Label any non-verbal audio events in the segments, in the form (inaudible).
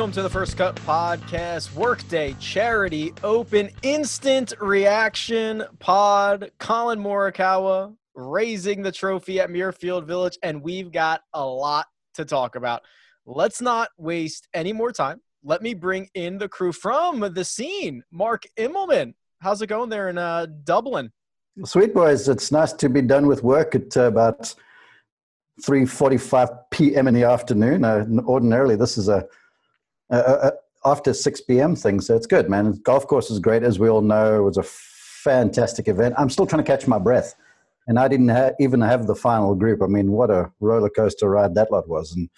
Welcome to the First Cut Podcast, Workday Charity Open Instant Reaction Pod. Collin Morikawa raising the trophy at Muirfield Village, and we've got a lot to talk about. Let's not waste any more time. Let me bring in the crew from the scene. Mark Immelman, how's it going there in uh, Dublin? Sweet boys, it's nice to be done with work at uh, about 3.45 p.m. in the afternoon. Uh, ordinarily, this is a uh, after 6 p.m. thing. So it's good, man. Golf course is great, as we all know. It was a fantastic event. I'm still trying to catch my breath, and I didn't ha- even have the final group. I mean, what a roller coaster ride that lot was, and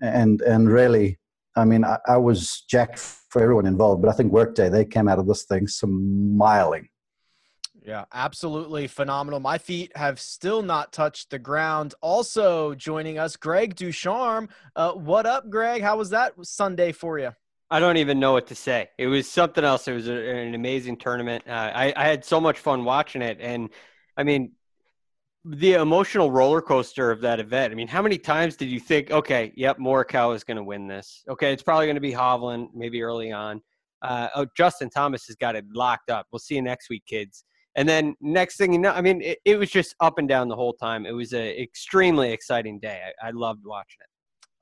and and really, I mean, I, I was jacked for everyone involved. But I think Workday they came out of this thing smiling. Yeah, absolutely phenomenal. My feet have still not touched the ground. Also joining us, Greg Ducharme. Uh, what up, Greg? How was that Sunday for you? I don't even know what to say. It was something else. It was a, an amazing tournament. Uh, I, I had so much fun watching it, and I mean, the emotional roller coaster of that event. I mean, how many times did you think, okay, yep, Morikawa is going to win this? Okay, it's probably going to be Hovland, maybe early on. Uh, oh, Justin Thomas has got it locked up. We'll see you next week, kids. And then next thing you know, I mean, it, it was just up and down the whole time. It was an extremely exciting day. I, I, loved watching it.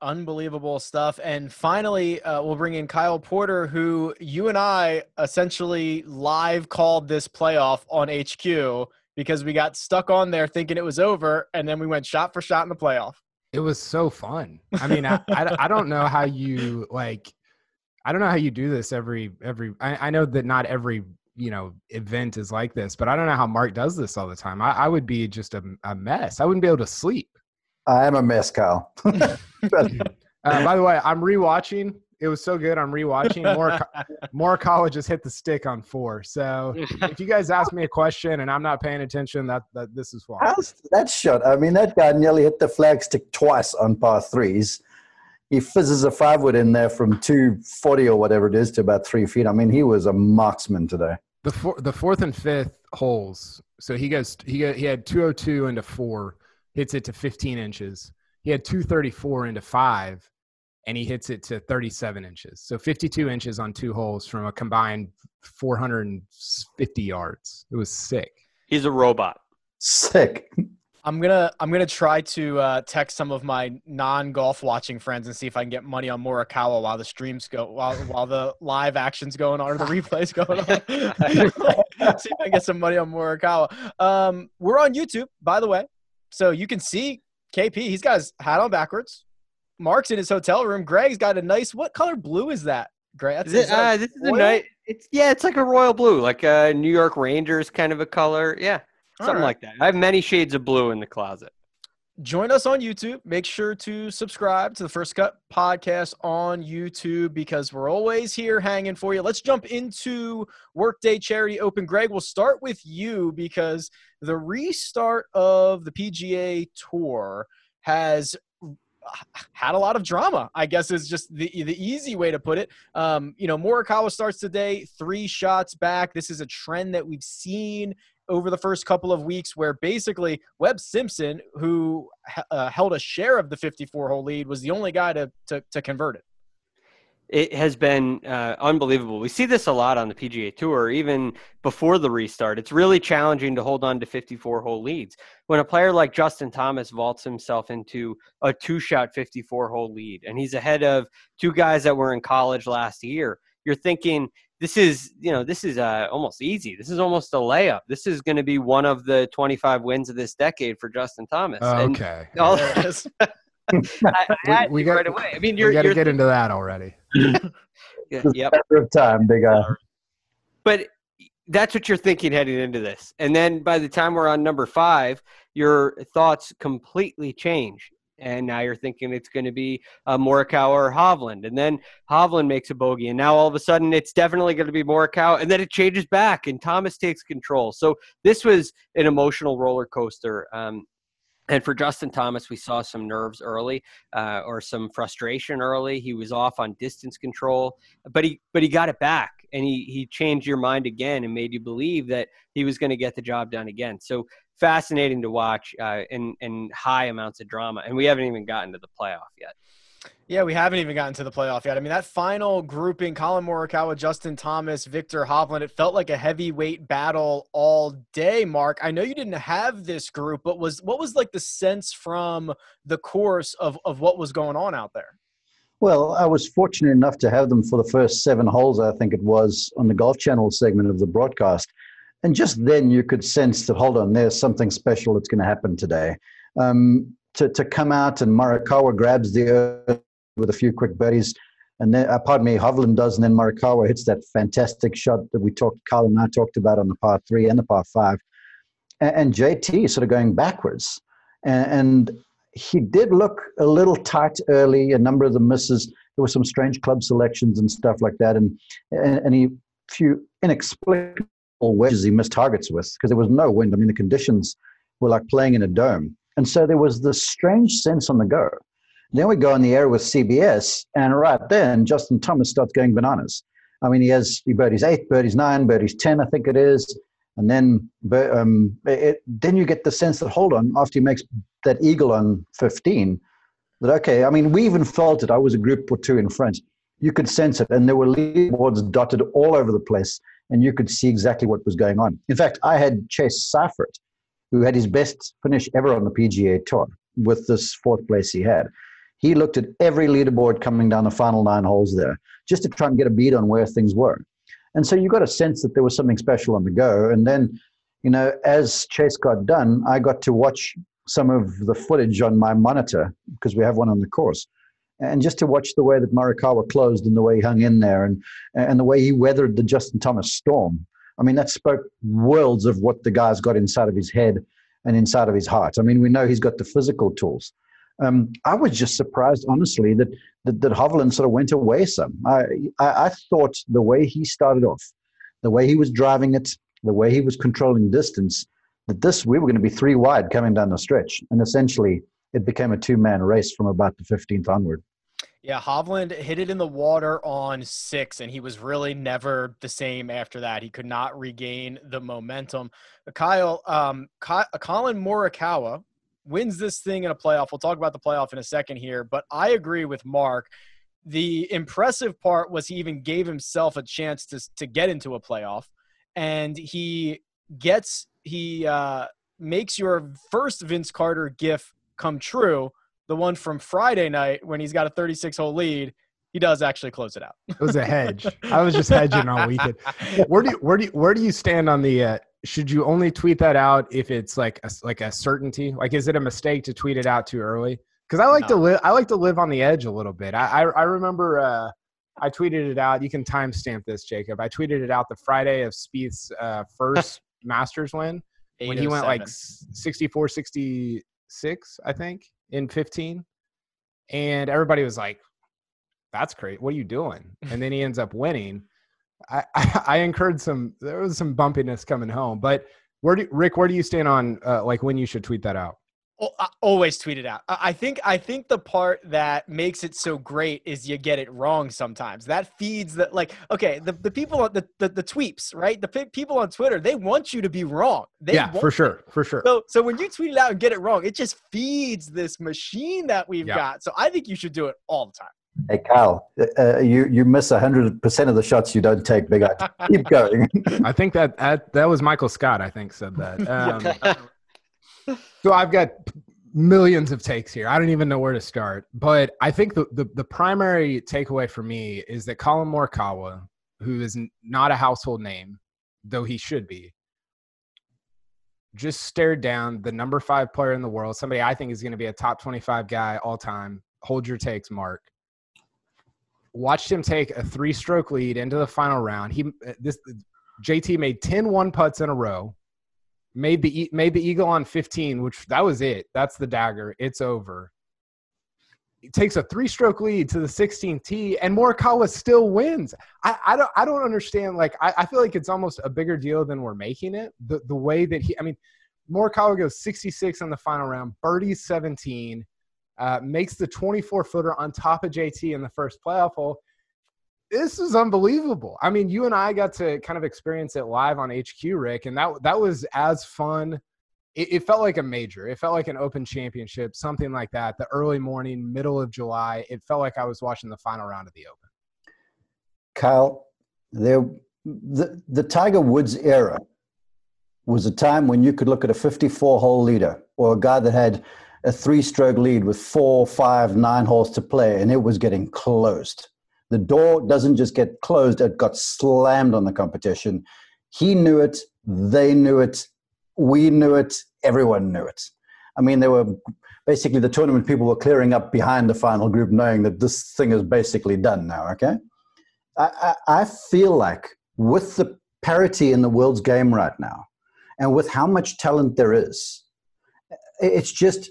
Unbelievable stuff. And finally, uh, we'll bring in Kyle Porter, who you and I essentially live called this playoff on HQ because we got stuck on there thinking it was over, and then we went shot for shot in the playoff. It was so fun. I mean, I, I, I don't know how you like. I don't know how you do this every every. I, I know that not every you know event is like this but i don't know how mark does this all the time. I, I would be just a, a, mess. I wouldn't be able to sleep. I am a mess kyle. (laughs) (laughs) Uh, by the way i'm rewatching. It was so good i'm rewatching. More (laughs) more colleges hit the stick on four. So if you guys ask me a question and i'm not paying attention that, that this is why. That shot? I mean that guy nearly hit the flagstick twice on par threes. He fizzes a five wood in there from 240 or whatever it is to about three feet. I mean, he was a marksman today. The four, the fourth and fifth holes. So he goes he got, he had 202 into four, hits it to 15 inches. He had 234 into five, and he hits it to 37 inches. So 52 inches on two holes from a combined 450 yards. It was sick. He's a robot. Sick. I'm gonna I'm gonna try to uh, text some of my non golf watching friends and see if I can get money on Morikawa while the streams go while while the live actions going on or the replays going on. (laughs) (laughs) see if I can get some money on Morikawa. Um, we're on YouTube, by the way, so you can see KP. He's got his hat on backwards. Mark's in his hotel room. Greg's got a nice. What color blue is that? Greg, is it, uh, this is a nice. It's yeah, it's like a royal blue, like a New York Rangers kind of a color. Yeah. Something right. like that. I have many shades of blue in the closet. Join us on YouTube. Make sure to subscribe to the First Cut podcast on YouTube because we're always here hanging for you. Let's jump into Workday Charity Open. Greg, we'll start with you because the restart of the PGA Tour has had a lot of drama. I guess is just the the easy way to put it. Um, you know, Morikawa starts today, three shots back. This is a trend that we've seen over the first couple of weeks where basically Webb Simpson, who uh, held a share of the 54 hole lead, was the only guy to, to, to convert it. It has been uh, unbelievable. We see this a lot on the PGA Tour, even before the restart. It's really challenging to hold on to 54 hole leads. When a player like Justin Thomas vaults himself into a two shot 54 hole lead, and he's ahead of two guys that were in college last year, you're thinking this is you know this is uh, almost easy. This is almost a layup. This is going to be one of the 25 wins of this decade for Justin Thomas. okay. And (laughs) all this, (laughs) I, I we, we got, right away. I mean, you're, got to get into that already. (laughs) yeah, yep. time, big guy. But that's what you're thinking heading into this. And then by the time we're on number five, your thoughts completely change. And now you're thinking it's going to be uh, Morikawa or Hovland. And then Hovland makes a bogey. And now all of a sudden it's definitely going to be Morikawa. And then it changes back and Thomas takes control. So this was an emotional roller coaster. Um, and for Justin Thomas, we saw some nerves early, uh, or some frustration early. He was off on distance control, but he but he got it back, and he he changed your mind again and made you believe that he was going to get the job done again. So fascinating to watch, uh, and and high amounts of drama. And we haven't even gotten to the playoff yet. Yeah, we haven't even gotten to the playoff yet. I mean, that final grouping, Collin Morikawa, Justin Thomas, Viktor Hovland, it felt like a heavyweight battle all day, Mark. I know you didn't have this group, but was what was like the sense from the course of, of what was going on out there? Well, I was fortunate enough to have them for the first seven holes, I think it was, on the Golf Channel segment of the broadcast. And just then you could sense that, hold on, there's something special that's going to happen today. Um, to, to come out and Morikawa grabs the earth with a few quick birdies. And then, uh, pardon me, Hovland does, and then Morikawa hits that fantastic shot that we talked, Carl and I talked about on the par three and the par five. And, and JT sort of going backwards. And, and, he did look a little tight early, a number of the misses. There were some strange club selections and stuff like that. And, and, and he, few inexplicable wedges he missed targets with because there was no wind. I mean, the conditions were like playing in a dome. And so there was this strange sense on the go then we go in the air with CBS, and right then Justin Thomas starts going bananas. I mean, he has he birdies eight, birdies nine, birdies ten, I think it is, and then um, it, then you get the sense that hold on, after he makes that eagle on fifteen, that okay. I mean, we even felt it. I was a group or two in front. You could sense it, and there were leaderboards dotted all over the place, and you could see exactly what was going on. In fact, I had Chase Seiffert, who had his best finish ever on the PGA Tour with this fourth place he had. He looked at every leaderboard coming down the final nine holes there just to try and get a bead on where things were. And so you got a sense that there was something special on the go. And then, you know, as Chase got done, I got to watch some of the footage on my monitor because we have one on the course. And just to watch the way that Morikawa closed and the way he hung in there and, and the way he weathered the Justin Thomas storm. I mean, that spoke worlds of what the guy's got inside of his head and inside of his heart. I mean, we know he's got the physical tools. Um, I was just surprised, honestly, that, that, that Hovland sort of went away some. I, I, I thought the way he started off, the way he was driving it, the way he was controlling distance, that this we were going to be three wide coming down the stretch, and essentially it became a two-man race from about the 15th onward. Yeah, Hovland hit it in the water on six, and he was really never the same after that. He could not regain the momentum. Kyle, um, Collin Morikawa wins this thing in a playoff. We'll talk about the playoff in a second here, but I agree with Mark. The impressive part was he even gave himself a chance to to get into a playoff, and he gets he uh, makes your first Vince Carter gif come true. The one from Friday night when he's got a 36 hole lead he does actually close it out. it was a hedge. I was just hedging all weekend. (laughs) Where do you, where do you, where do you stand on the? Uh, should you only tweet that out if it's like a, like a certainty? Like, is it a mistake to tweet it out too early? Because I like no. to live. I like to live on the edge a little bit. I I, I remember. Uh, I tweeted it out. You can timestamp this, Jacob. I tweeted it out the Friday of Spieth's uh, first (laughs) Masters win when he went like 64 66, I think, in 15. And everybody was like, that's great. What are you doing? And then he ends up winning. I, I, (laughs) I incurred some, there was some bumpiness coming home, but where do Rick, where do you stand on uh, like when you should tweet that out? always tweet it out. I think I think the part that makes it so great is you get it wrong sometimes. That feeds that like okay, the, the people on the, the the tweeps, right? The people on Twitter, they want you to be wrong. They yeah, for sure, for sure. So so when you tweet it out and get it wrong, it just feeds this machine that we've yeah. got. So I think you should do it all the time. Hey, Kyle, uh, you, you miss 100% of the shots you don't take, big eye. Keep (laughs) going. I think that, that that was Michael Scott, I think, said that. (laughs) Um, so I've got millions of takes here. I don't even know where to start. But I think the, the, the primary takeaway for me is that Collin Morikawa, who is not a household name, though he should be, just stared down the number five player in the world, somebody I think is going to be a top 25 guy all time. Hold your takes, Mark watched him take a three stroke lead into the final round. He uh, this JT made 10 one putts in a row, made the made the eagle on 15, which that was it. That's the dagger. It's over. He takes a three-stroke lead to the 16th tee, and Morikawa still wins. I, I don't I don't understand. Like I, I feel like it's almost a bigger deal than we're making it. The the way that he, I mean, Morikawa goes 66 in the final round, birdies 17, uh, makes the 24 footer on top of JT in the first playoff hole this is unbelievable. I mean, you and I got to kind of experience it live on HQ, Rick, and that that was as fun. It, it, felt like a major. It felt like an Open Championship, something like that. The early morning, middle of July. It felt like I was watching the final round of the Open. Kyle, there, the the Tiger Woods era was a time when you could look at a 54 hole leader or a guy that had a three stroke lead with four, five, nine holes to play, and it was getting closed the door doesn't just get closed, it got slammed on the competition. He knew it, they knew it, we knew it, everyone knew it. I mean, there were basically the tournament people were clearing up behind the final group, knowing that this thing is basically done now, okay? I, I, I feel like with the parity in the world's game right now, and with how much talent there is, it's just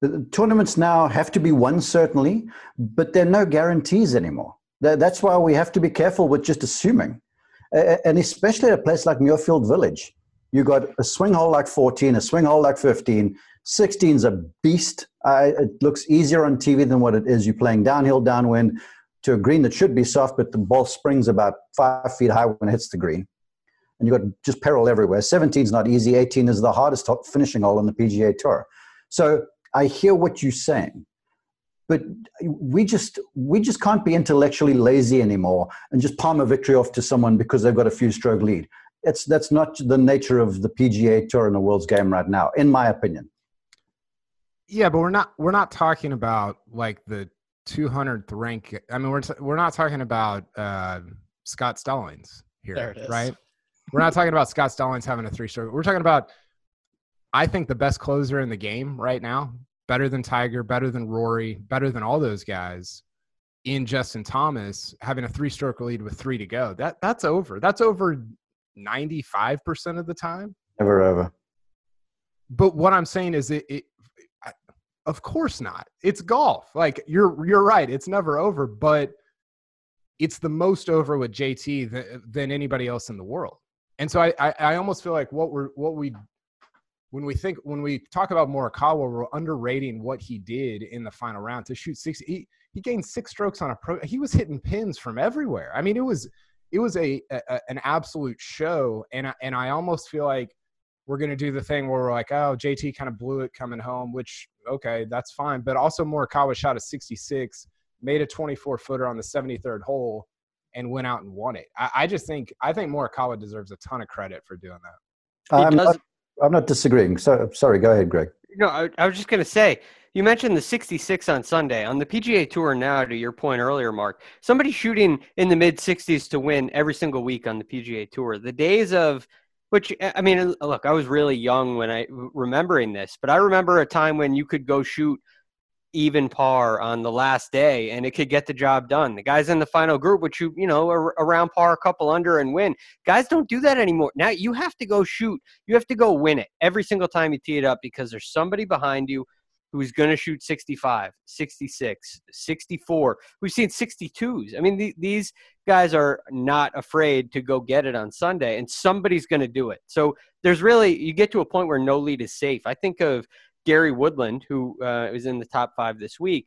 the tournaments now have to be won, certainly, but there are no guarantees anymore. That's why we have to be careful with just assuming. And especially at a place like Muirfield Village, you've got a swing hole like 14, a swing hole like 15. 16 is a beast. It looks easier on TV than what it is. You're playing downhill, downwind to a green that should be soft, but the ball springs about five feet high when it hits the green. And you've got just peril everywhere. 17 is not easy. 18 is the hardest finishing hole on the PGA Tour. So I hear what you're saying, but we just we just can't be intellectually lazy anymore and just palm a victory off to someone because they've got a few stroke lead. It's that's not the nature of the PGA Tour and the world's game right now, in my opinion. Yeah, but we're not we're not talking about like the 200th rank. I mean, we're t- we're not talking about uh, Scott Stallings here, right? We're not talking about Scott Stallings having a three stroke. We're talking about I think the best closer in the game right now, better than Tiger, better than Rory, better than all those guys in Justin Thomas having a three stroke lead with three to go. That that's over. That's over 95% of the time. Never over. But what I'm saying is it, it of course not. It's golf. Like you're you're right. It's never over, but it's the most over with JT than, than anybody else in the world. And so I, I, I almost feel like what we're what we when we think when we talk about Morikawa, we're underrating what he did in the final round to shoot six. He, he gained six strokes on a pro. He was hitting pins from everywhere. I mean, it was it was a, a an absolute show, and I, and I almost feel like we're going to do the thing where we're like, oh, JT kind of blew it coming home, which okay, that's fine. But also Morikawa shot a 66, made a 24 footer on the 73rd hole, and went out and won it. I, I just think I think Morikawa deserves a ton of credit for doing that. I'm not, I'm not disagreeing. So sorry, go ahead, Greg. No, I, I was just going to say you mentioned the 66 on Sunday on the PGA Tour. Now, to your point earlier, Mark, somebody shooting in the mid 60s to win every single week on the PGA Tour. The days of which I mean, look, I was really young when I remembering this, but I remember a time when you could go shoot even par on the last day and it could get the job done. The guys in the final group, which you, you know, are around par, a couple under and win. Guys don't do that anymore. Now you have to go shoot. You have to go win it every single time you tee it up because there's somebody behind you who's going to shoot 65, 66, 64. We've seen 62s. I mean, these guys are not afraid to go get it on Sunday, and somebody's going to do it. So there's really, you get to a point where no lead is safe. I think of Gary Woodland, who uh, was in the top five this week,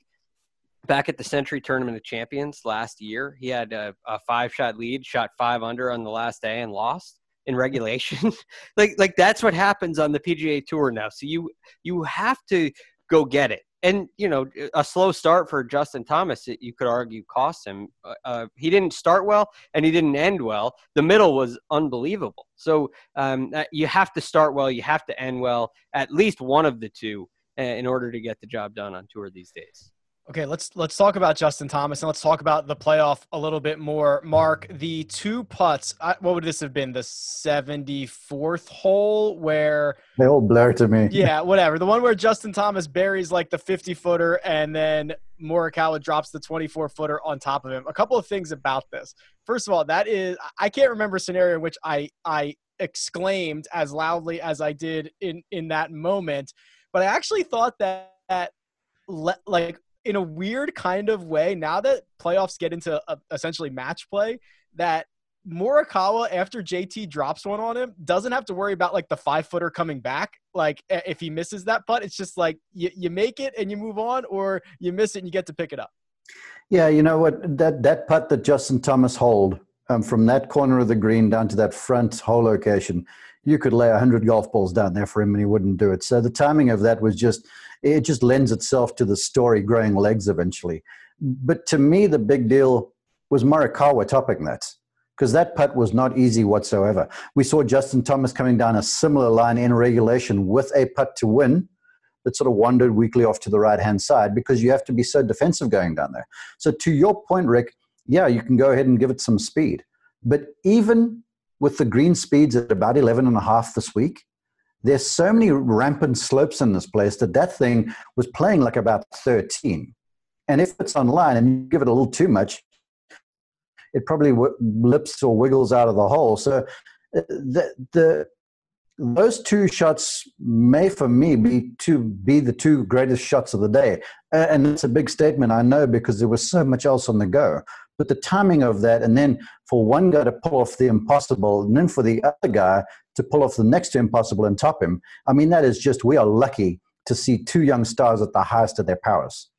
back at the Sentry Tournament of Champions last year, he had a, a five shot lead, shot five under on the last day, and lost in regulation. (laughs) like like that's what happens on the PGA Tour now. So you you have to go get it and you know a slow start for Justin Thomas, you could argue cost him. Uh, uh, he didn't start well and he didn't end well. The middle was unbelievable. So um, uh, you have to start well, you have to end well, at least one of the two, uh, in order to get the job done on tour these days. Okay, let's let's talk about Justin Thomas and let's talk about the playoff a little bit more. Mark, the two putts. I, what would this have been? The seventy fourth hole where They all blur to me. yeah, (laughs) whatever. The one where Justin Thomas buries like the fifty footer and then Morikawa drops the twenty four footer on top of him. A couple of things about this. First of all, that is I can't remember a scenario in which I I exclaimed as loudly as I did in in that moment, but I actually thought that, that le- like in a weird kind of way, now that playoffs get into uh essentially match play, that Morikawa, after JT drops one on him, doesn't have to worry about like the five footer coming back. Like if he misses that putt, it's just like you, you make it and you move on, or you miss it and you get to pick it up. Yeah, you know what? That that putt that Justin Thomas hold um, from that corner of the green down to that front hole location, you could lay hundred golf balls down there for him and he wouldn't do it. So the timing of that was just it just lends itself to the story growing legs eventually. But to me, the big deal was Morikawa topping that because that putt was not easy whatsoever. We saw Justin Thomas coming down a similar line in regulation with a putt to win that sort of wandered weakly off to the right hand side because you have to be so defensive going down there. So to your point, Rick, yeah, you can go ahead and give it some speed. But even with the green speeds at about 11 and a half this week, there's so many rampant slopes in this place that that thing was playing like about 13. And if it's online and you give it a little too much, it probably lips or wiggles out of the hole. So uh, the, the those two shots may for me be to be the two greatest shots of the day Uh, and it's a big statement i know because there was so much else on the go but the timing of that and then for one guy to pull off the impossible and then for the other guy to pull off the next impossible and top him i mean that is just we are lucky to see two young stars at the highest of their powers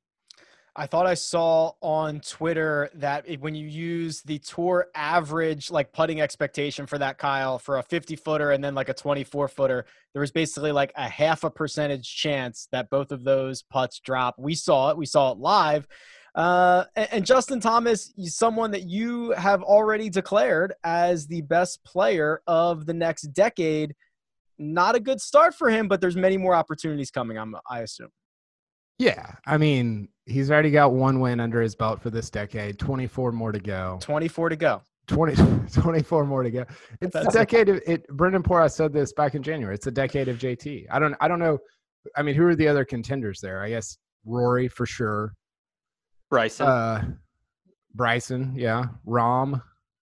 I thought I saw on Twitter that when you use the tour average like putting expectation for that Kyle for a 50 footer and then like a 24 footer, there was basically like a half a percentage chance that both of those putts drop. We saw it. We saw it live. Uh, and, and Justin Thomas, is someone that you have already declared as the best player of the next decade. Not a good start for him, but there's many more opportunities coming. I'm, I assume. Yeah, I mean, he's already got one win under his belt for this decade. 24 more to go. 24 to go. 20, (laughs) 24 more to go. It's That's- decade of it. Brendan Poor, I said this back in January. It's a decade of JT. I don't, I don't know. I mean, who are the other contenders there? I guess Rory for sure. Bryson. Uh, Bryson, yeah. Rahm.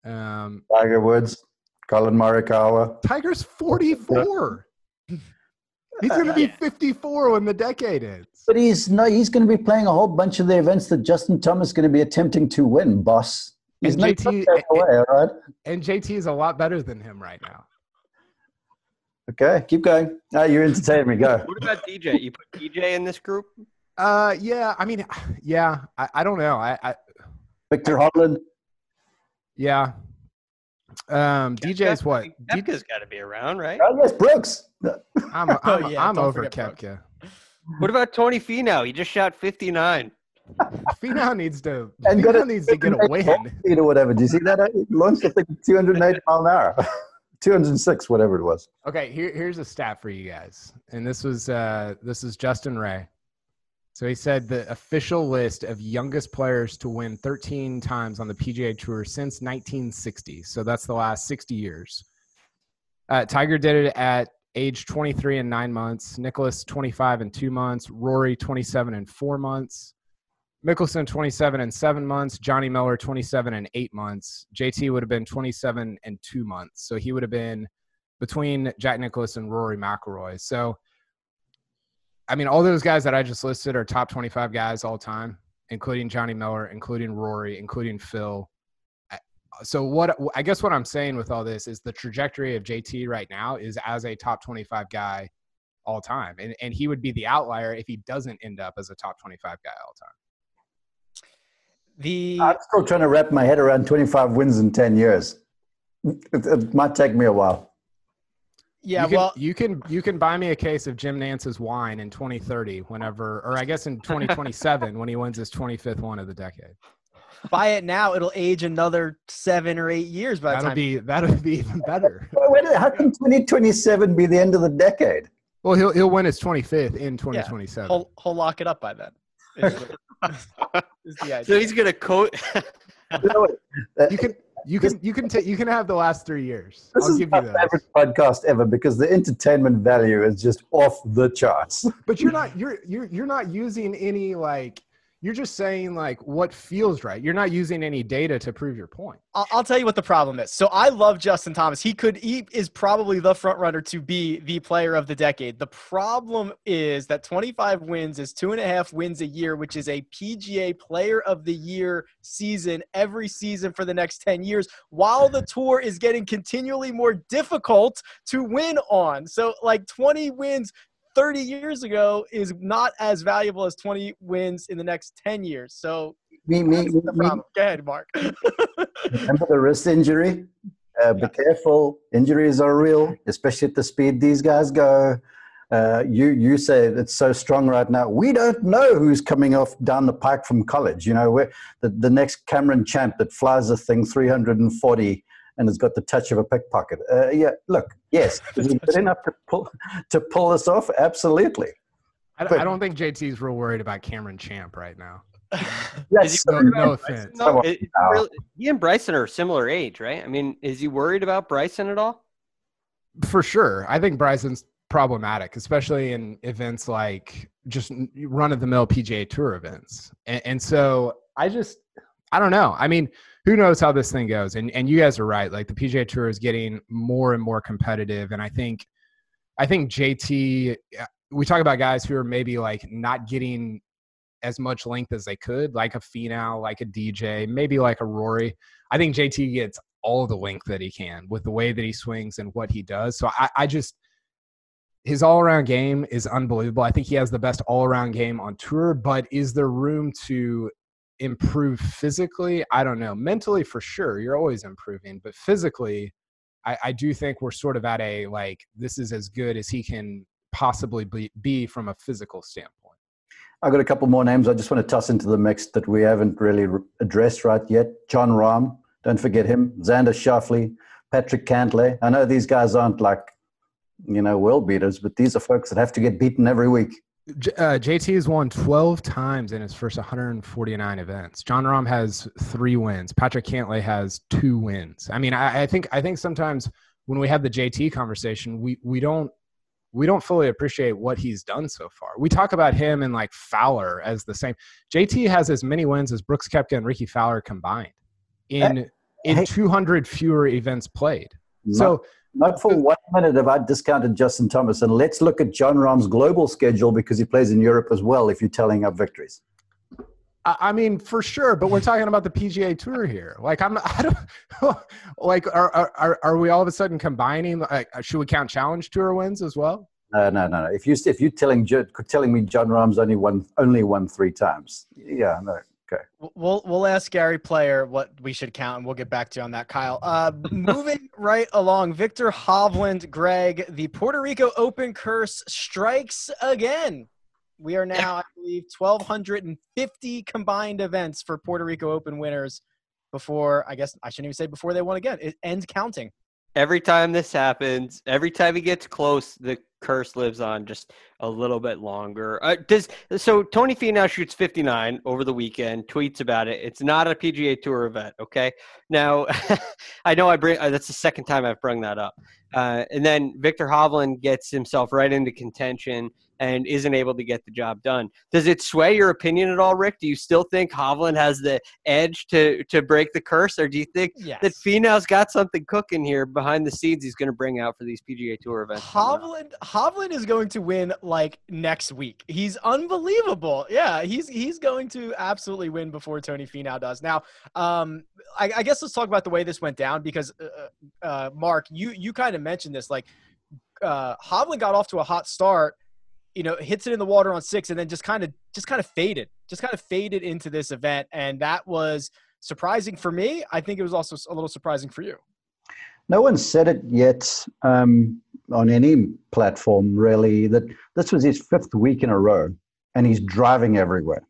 Um, tiger woods collin morikawa Tiger's 44. He's going to be 54 when the decade ends. but he's no he's going to be playing a whole bunch of the events that justin thomas is going to be attempting to win boss he's And JT take away, all right And JT is a lot better than him right now. Okay, keep going. Ah, you entertain me. Go. what about DJ? You put DJ in this group? Uh, yeah. I mean, (sighs) yeah. I, I don't know. I, I Viktor Hovland. yeah. Um, DJ's what? D- Koepka's got to be around, right? Oh, yes, Brooks. (laughs) I'm I'm, Oh, yeah, I'm over forget Brooks. Koepka. What about Tony Finau? He just shot 59. (laughs) Finau needs to. (laughs) And got Finau needs to get a win. Speed or whatever. Do you see that? He launched the thing at 208 mile an hour. 206, whatever it was. Okay, here, here's a stat for you guys, and this was uh, this is Justin Ray. So he said the official list of youngest players to win 13 times on the PGA Tour since 1960. So that's the last 60 years. Uh, Tiger did it at age 23 and nine months. Nicklaus 25 and two months. Rory 27 and four months. Mickelson 27 and seven months. Johnny Miller 27 and eight months. JT would have been 27 and two months. So he would have been between Jack Nicklaus and Rory McIlroy. So, I mean, all those guys that I just listed are top 25 guys all time, including Johnny Miller, including Rory, including Phil. So, what I guess what I'm saying with all this is the trajectory of JT right now is as a top 25 guy all time. And, and he would be the outlier if he doesn't end up as a top 25 guy all time. The I'm still trying to wrap my head around 25 wins in 10 years. It, it might take me a while. Yeah, you can, well, you can you can buy me a case of Jim Nantz's wine in 2030, whenever, or I guess in 2027 when he wins his 25th one of the decade. buy it now. It'll age another seven or eight years by the That'll time. be that'll be even better. (laughs) Wait, wait, how can 2027 be the end of the decade? Well, he'll he'll win his 25th in 2027. he'll, he'll lock it up by then. It's- is the (laughs) idea. So he's gonna coat. (laughs) You know what? You can you can you can take you can have the last three years. This I'll is give my favorite podcast ever because the entertainment value is just off the charts. But you're not you're you're you're not using any like you're just saying like what feels right. You're not using any data to prove your point. I'll, I'll tell you what the problem is. So I love Justin Thomas. He could he is probably the front runner to be the player of the decade. The problem is that 25 wins is two and a half wins a year, which is a PGA Player of the Year season every season for the next 10 years, while the (laughs) tour is getting continually more difficult to win on. So like 20 wins 30 years ago is not as valuable as 20 wins in the next 10 years. So Me, me, me, the. Go ahead, Mark. (laughs) Remember the wrist injury? Uh, be careful. Injuries are real, especially at the speed these guys go. Uh, you you say it's so strong right now. We don't know who's coming off down the pike from college. You know, where the, the next Cameron Champ that flies a thing 340 and has got the touch of a pickpocket. Uh, yeah, look, yes, (laughs) is he good enough to pull to pull this off? Absolutely. I, But- I don't think JT's real worried about Cameron Champ right now. (laughs) Yes, No, no offense. No, it- it really- he and Bryson are similar age, right? I mean, is he worried about Bryson at all? For sure. I think Bryson's problematic, especially in events like just run of the mill PGA Tour events. And, and so I just, I don't know. I mean, who knows how this thing goes? And and you guys are right. Like the PGA Tour is getting more and more competitive, and I think, I think JT. uh, We talk about guys who are maybe like not getting as much length as they could, like a Finau, like a DJ, maybe like a Rory. I think JT gets all the length that he can with the way that he swings and what he does. So I, I just his all around game is unbelievable. I think he has the best all around game on tour, but is there room to improve physically? I don't know. Mentally, for sure, you're always improving, but physically, I, I do think we're sort of at a like this is as good as he can possibly be, be from a physical standpoint. I've got a couple more names I just want to toss into the mix that we haven't really addressed right yet. Jon Rahm, don't forget him. Xander Schauffele, Patrick Cantlay. I know these guys aren't like, you know, world beaters, but these are folks that have to get beaten every week. J- uh, JT has won 12 times in his first 149 events. Jon Rahm has three wins. Patrick Cantlay has two wins. I mean, I, I think I think sometimes when we have the JT conversation, we we don't we don't fully appreciate what he's done so far. We talk about him and like Fowler as the same. JT has as many wins as Brooks Koepka and Rickie Fowler combined in in hey. 200 fewer events played. So not for one minute have I discounted Justin Thomas. And let's look at Jon Rahm's global schedule because he plays in Europe as well if you're telling up victories. I mean, for sure, but we're talking about the PGA Tour here. Like, I'm, (laughs) I don't, like, are are are- we all of a sudden combining? Like, uh, should we count Challenge Tour wins as well? No, no, no, no. If you if you're telling telling me Jon Rahm's only won only won three times, yeah, no. Okay. We'll we'll ask Gary Player what we should count, and we'll get back to you on that, Kyle. Uh, (laughs) moving right along, Viktor Hovland, Greg, the Puerto Rico Open curse strikes again. We are now, I believe, 1,250 combined events for Puerto Rico Open winners before, I guess I shouldn't even say before they won again. It ends counting. Every time this happens, every time he gets close, the curse lives on just a little bit longer. Uh, does so? Tony Finau shoots 59 over the weekend. Tweets about it. It's not a PGA Tour event. Okay. Now, (laughs) I know I bring. Uh, that's the second time I've brought that up. Uh, and then Viktor Hovland gets himself right into contention and isn't able to get the job done. Does it sway your opinion at all, Rick? Do you still think Hovland has the edge to to break the curse, or do you think Yes. that Finau's got something cooking here behind the scenes he's going to bring out for these PGA Tour events. Hovland Hovland is going to win like next week. He's unbelievable. Yeah, he's he's going to absolutely win before Tony Finau does. Now, um, I, I guess let's talk about the way this went down because uh, uh, Mark, you you kind of mentioned this. Like, uh, Hovland got off to a hot start. You know, hits it in the water on six, and then just kind of just kind of faded, just kind of faded into this event, and that was surprising for me. I think it was also a little surprising for you. No one said it yet um, on any platform, really, that this was his fifth week in a row and he's driving everywhere.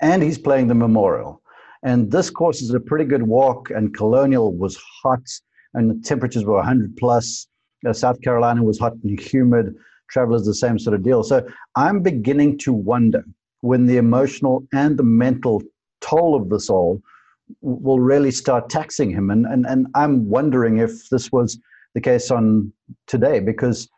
And he's playing the Memorial. And this course is a pretty good walk, and Colonial was hot and the temperatures were 100 plus. Uh, South Carolina was hot and humid. Travelers, the same sort of deal. So I'm beginning to wonder when the emotional and the mental toll of this all will really start taxing him. And, and, and I'm wondering if this was the case on today because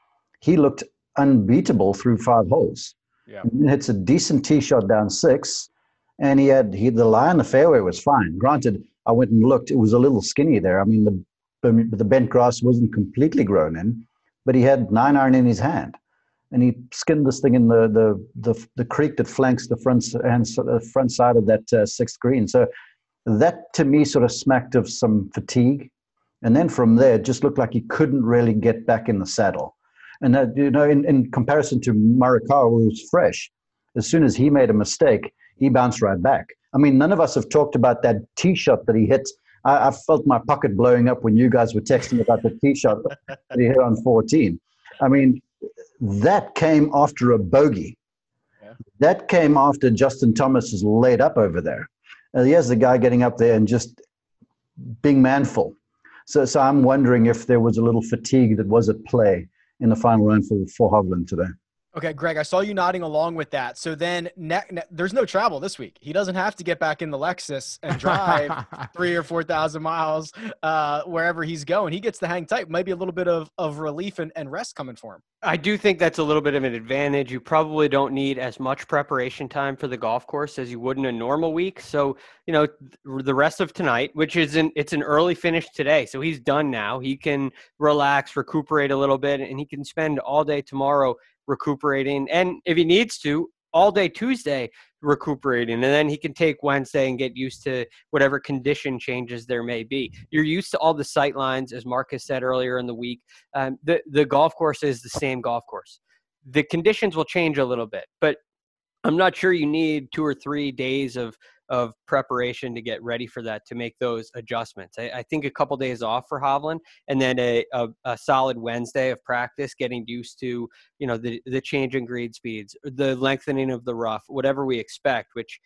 he looked unbeatable through five holes. Yeah. He hits a decent tee shot down six, and he had he the lie on the fairway was fine. Granted, I went and looked; it was a little skinny there. I mean, the the bent grass wasn't completely grown in, but he had nine iron in his hand, and he skinned this thing in the the the, the creek that flanks the front and the front side of that uh, sixth green. So that to me sort of smacked of some fatigue. And then from there, it just looked like he couldn't really get back in the saddle. And that, you know, in, in comparison to Morikawa, who was fresh, as soon as he made a mistake, he bounced right back. I mean, none of us have talked about that tee shot that he hit. I, I felt my pocket blowing up when you guys were texting about the tee shot that he hit on 14. I mean, that came after a bogey. Yeah. That came after Justin Thomas is laid up over there. And here's the guy getting up there and just being manful. So, so I'm wondering if there was a little fatigue that was at play in the final round for, for Hovland today. Okay, Greg, I saw you nodding along with that. So then ne- ne- there's no travel this week. He doesn't have to get back in the Lexus and drive (laughs) three or 4,000 miles uh, wherever he's going. He gets to hang tight. Maybe a little bit of, of relief and, and rest coming for him. I do think that's a little bit of an advantage. You probably don't need as much preparation time for the golf course as you would in a normal week. So, you know, the rest of tonight, which is an it's an early finish today. So he's done now. He can relax, recuperate a little bit, and he can spend all day tomorrow recuperating. And if he needs to, all day Tuesday recuperating. And then he can take Wednesday and get used to whatever condition changes there may be. You're used to all the sight lines, as Marcus said earlier in the week. Um, the, the golf course is the same golf course. The conditions will change a little bit, but I'm not sure you need two or three days of of preparation to get ready for that to make those adjustments. I, I think a couple days off for Hovland, and then a, a, a, solid Wednesday of practice, getting used to you know the the change in green speeds, the lengthening of the rough, whatever we expect. Which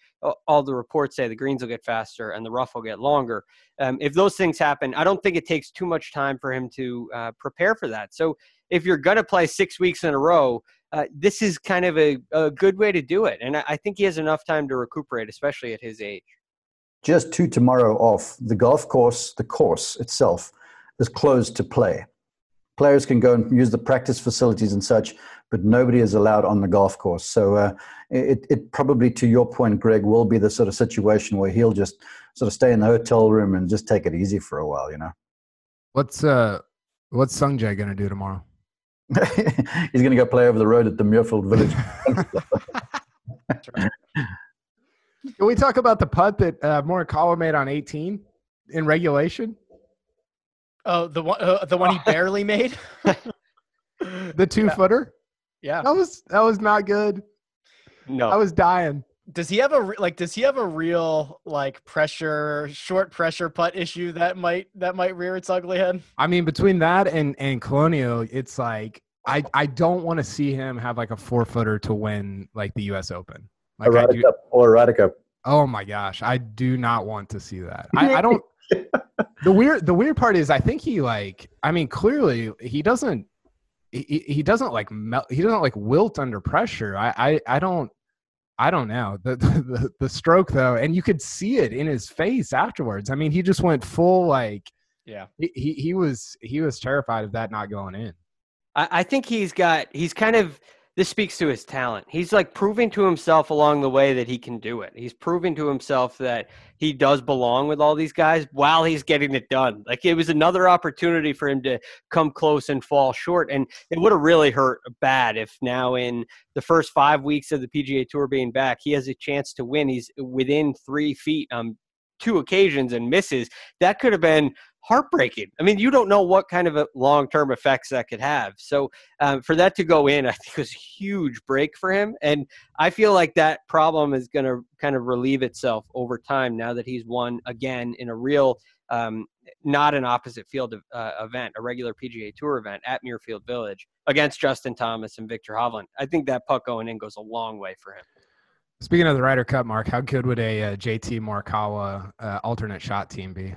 all the reports say the greens will get faster and the rough will get longer. Um, if those things happen, I don't think it takes too much time for him to uh, prepare for that. So if you're going to play six weeks in a row, uh, this is kind of a, a good way to do it. And I, I think he has enough time to recuperate, especially at his age. Just two tomorrow off. The golf course, the course itself, is closed to play. Players can go and use the practice facilities and such, but nobody is allowed on the golf course. So uh, it, it probably, to your point, Greg, will be the sort of situation where he'll just sort of stay in the hotel room and just take it easy for a while, you know. What's uh, what's Sungjae gonna do tomorrow? (laughs) He's going to go play over the road at the Muirfield Village. (laughs) Can we talk about the putt that uh, Morikawa made on 18 in regulation? Oh, the one, uh, the one he (laughs) barely made. the two yeah. footer. Yeah, that was that was not good. No, I was dying. Does he have a like? Does he have a real like pressure, short pressure putt issue that might that might rear its ugly head? I mean, between that and and Colonial, it's like I I don't want to see him have like a four footer to win like the U.S. Open. Like Erotica do, or Erotica. Oh my gosh, I do not want to see that. I, I don't. (laughs) the weird the weird part is I think he like I mean clearly he doesn't he, he doesn't like melt he doesn't like wilt under pressure. I I, I don't I don't know (laughs) the, the the stroke though, and you could see it in his face afterwards. I mean, he just went full like yeah. He he, was he was terrified of that not going in. I, I think he's got he's kind of this speaks to his talent. He's like proving to himself along the way that he can do it. He's proving to himself that he does belong with all these guys while he's getting it done. Like it was another opportunity for him to come close and fall short. And it would have really hurt bad if now in the first five weeks of the PGA Tour being back, he has a chance to win. He's within three feet on two occasions and misses. That could have been heartbreaking. I mean, you don't know what kind of long term effects that could have. So um, for that to go in, I think was a huge break for him. And I feel like that problem is going to kind of relieve itself over time now that he's won again in a real, um, not an opposite field uh, event, a regular PGA Tour event at Muirfield Village against Justin Thomas and Viktor Hovland. I think that puck going in goes a long way for him. Speaking of the Ryder Cup, Mark, how good would a uh, JT Morikawa uh, alternate shot team be?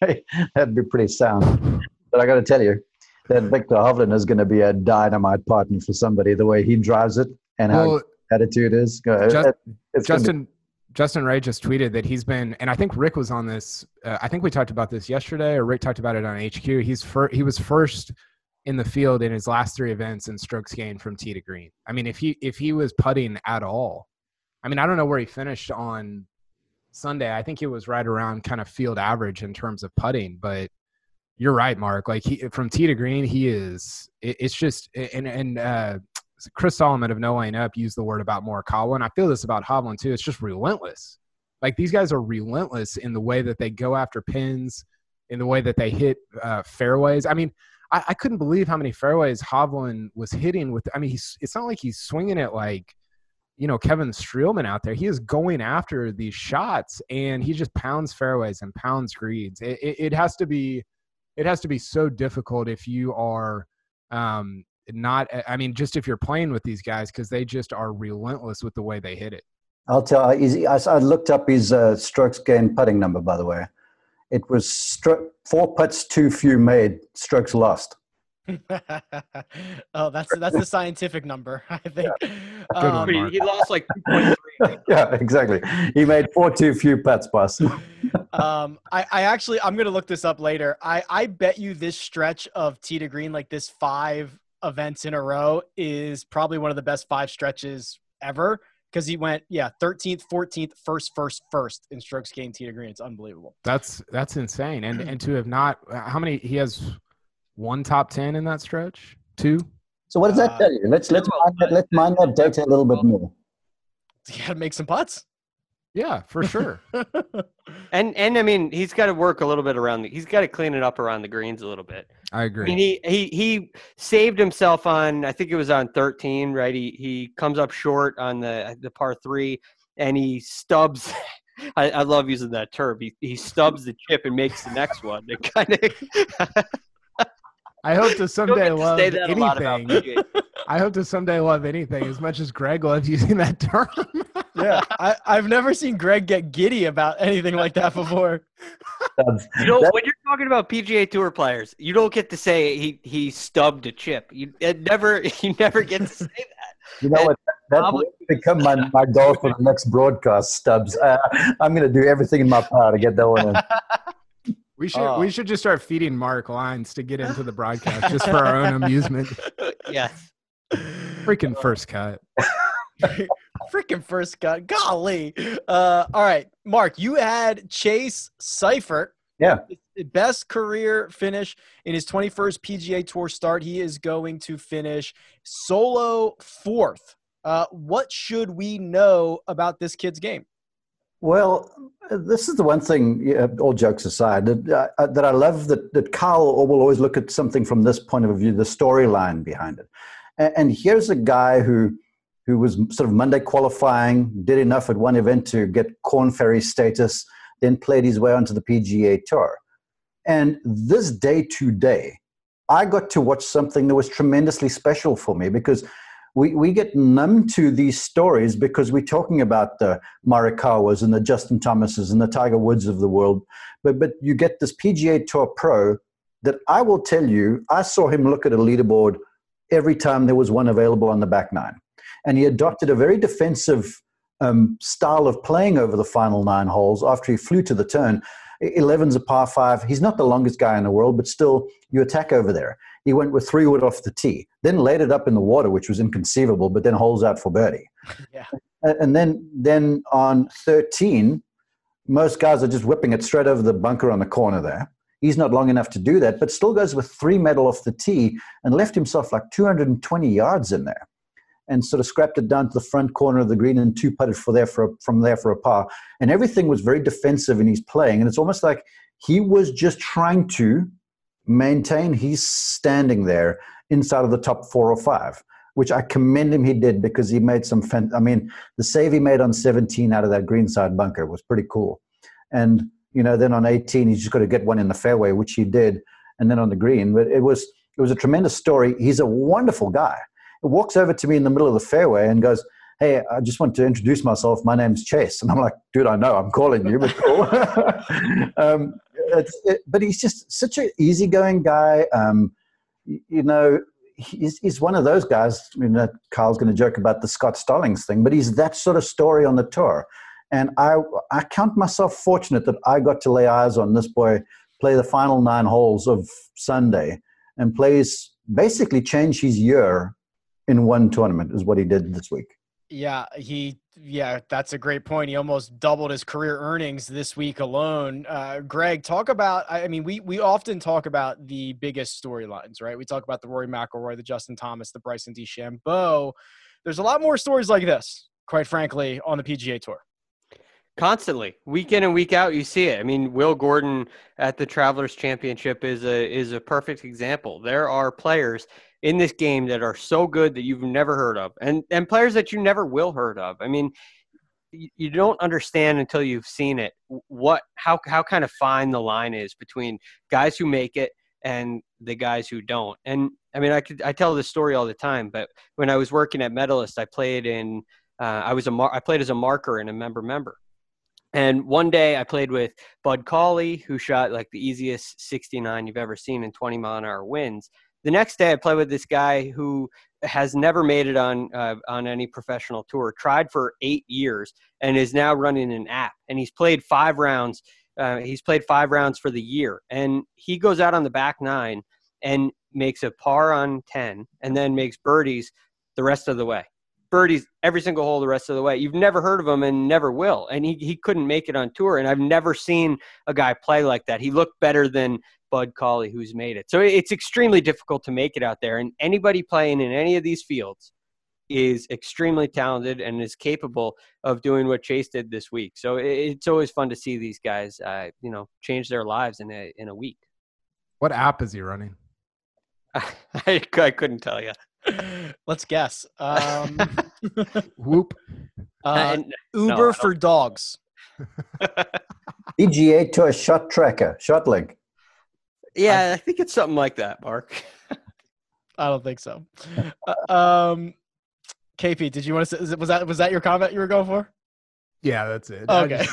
That'd be pretty sound. But I got to tell you, that Viktor Hovland is going to be a dynamite partner for somebody. The way he drives it and how Well, attitude is. Go- Just- it's Justin Justin Ray just tweeted that he's been, and I think Rick was on this. Uh, I think we talked about this yesterday, or Rick talked about it on HQ. He's fir- he was first in the field in his last three events in strokes gained from tee to green. I mean, if he if he was putting at all, I mean, I don't know where he finished on Sunday. I think it was right around kind of field average in terms of putting, but you're right, Mark. Like he from tee to green, he is. It, it's just and and uh, Chris Solomon of No Laying Up used the word about Morikawa, and I feel this about Hovland too. It's just relentless. Like these guys are relentless in the way that they go after pins, in the way that they hit uh, fairways. I mean, I, I couldn't believe how many fairways Hovland was hitting with. I mean, he's it's not like he's swinging it like you know Kevin Streelman out there. He is going after these shots, and he just pounds fairways and pounds greens. It, it, it has to be, it has to be so difficult if you are um, not. I mean, just if you're playing with these guys because they just are relentless with the way they hit it. I'll tell. I looked up his uh, strokes gained putting number. By the way, it was stro- four putts too few made, strokes lost. (laughs) oh, that's that's the scientific number, (laughs) I think. one, Um, He, he lost like 2.3. yeah, exactly. He made four too few putts, boss. (laughs) um, I, I actually I'm gonna look this up later. I I bet you this stretch of tee to green, like this five events in a row, is probably one of the best five stretches ever. Because he went, yeah, 13th, 14th, first, first, first in strokes gained tee to green. It's unbelievable. That's that's insane. And and to have not how many he has one top ten in that stretch? Two? So what does that Uh, tell you? Let's let's mine that, let's mine that data a little bit more. (laughs) You gotta make some putts. Yeah, for sure. (laughs) And and I mean, he's got to work a little bit around the. He's got to clean it up around the greens a little bit. I agree. I agree. mean, he he he saved himself on. I think it was on 13, right? He he comes up short on the the par three, and he stubs. (laughs) I, I love using that term. He he stubs the chip and makes the next one. It kind of. I hope to (laughs) someday love say that a lot about anything. I hope to someday love anything as much as Greg loves using that term. yeah, I, I've never seen Greg get giddy about anything like that before. You know, when you're talking about PGA Tour players, you don't get to say he he stubbed a chip. You it never (laughs) you never get to say that. You know what? That will become my, my goal for the next broadcast, Stubbs. Uh, I'm going to do everything in my power to get that one in. (laughs) We should Oh. we should just start feeding Mark lines to get into the (laughs) broadcast just for our own amusement. yes. Freaking first cut. (laughs) Freaking first cut. Golly. Uh, all right, Mark, you had Chase Seiffert. Yeah. Best career finish in his 21st PGA Tour start. He is going to finish solo fourth. Uh, what should we know about this kid's game? Well, this is the one thing, all jokes aside, that, uh, that I love that, that Carl will always look at something from this point of view, the storyline behind it. And, and here's a guy who, who was sort of Monday qualifying, did enough at one event to get Corn Ferry status, then played his way onto the PGA Tour. And this day to day, I got to watch something that was tremendously special for me because we, we get numb to these stories because we're talking about the Morikawas and the Justin Thomases and the Tiger Woods of the world. But, but you get this PGA Tour pro that I will tell you, I saw him look at a leaderboard every time there was one available on the back nine. And he adopted a very defensive um, style of playing over the final nine holes after he flew to the turn. 11's a par five. He's not the longest guy in the world, but still, you attack over there. He went with three wood off the tee, then laid it up in the water, which was inconceivable, but then holes out for birdie. (laughs) Yeah. And then, then on 13, most guys are just whipping it straight over the bunker on the corner there. He's not long enough to do that, but still goes with three metal off the tee and left himself like 220 yards in there and sort of scrapped it down to the front corner of the green and two putted for there for a, from there for a par. And everything was very defensive in his playing. And it's almost like he was just trying to maintain his standing there inside of the top four or five, which I commend him he did because he made some, I mean, the save he made on 17 out of that greenside bunker was pretty cool. And, you know, then on 18, he's just got to get one in the fairway, which he did. And then on the green, but it was, it was a tremendous story. He's a wonderful guy. He walks over to me in the middle of the fairway and goes, Hey, I just want to introduce myself. My name's Chase. And I'm like, dude, I know I'm calling you, but cool. (laughs) um, it, but he's just such an easygoing guy. Um, you know, he's, he's one of those guys. I mean, Kyle's going to joke about the Scott Stallings thing, but he's that sort of story on the tour. And I, I count myself fortunate that I got to lay eyes on this boy play the final nine holes of Sunday and plays basically change his year in one tournament is what he did this week. Yeah, he yeah, that's a great point. He almost doubled his career earnings this week alone. Uh, Greg, talk about. I mean, we we often talk about the biggest storylines, right? We talk about the Rory McIlroy, the Justin Thomas, the Bryson DeChambeau. There's a lot more stories like this, quite frankly, on the PGA Tour. Constantly, week in and week out, you see it. I mean, Will Gordon at the Travelers Championship is a is a perfect example. There are players in this game that are so good that you've never heard of, and and players that you never will heard of. I mean, you, don't understand until you've seen it what how how kind of fine the line is between guys who make it and the guys who don't. And I mean, I could I tell this story all the time, but when I was working at Medalist, I played in uh, I was a mar- I played as a marker and a member member. And one day I played with Bud Cauley, who shot like the easiest 69 you've ever seen in 20 mile an hour winds. The next day I play with this guy who has never made it on uh, on any professional tour. Tried for eight years and is now running an app. And he's played five rounds. Uh, he's played five rounds for the year, and he goes out on the back nine and makes a par on ten, and then makes birdies the rest of the way birdies every single hole the rest of the way. You've never heard of him and never will. And he, he couldn't make it on tour. And I've never seen a guy play like that. He looked better than Bud Cauley, who's made it. So it's extremely difficult to make it out there. And anybody playing in any of these fields is extremely talented and is capable of doing what Chase did this week. So it's always fun to see these guys, uh, you know, change their lives in a in a week. What app is he running? (laughs) I, I couldn't tell you. (laughs) Let's guess. Um, (laughs) (laughs) Whoop. Uh, Uber no, for dogs. (laughs) EGA to a shot tracker, shot link. Yeah, I, I think it's something like that, Mark. I don't think so. Uh, um, KP, did you want to? Say, was that was that your comment you were going for? Yeah, that's it. Okay.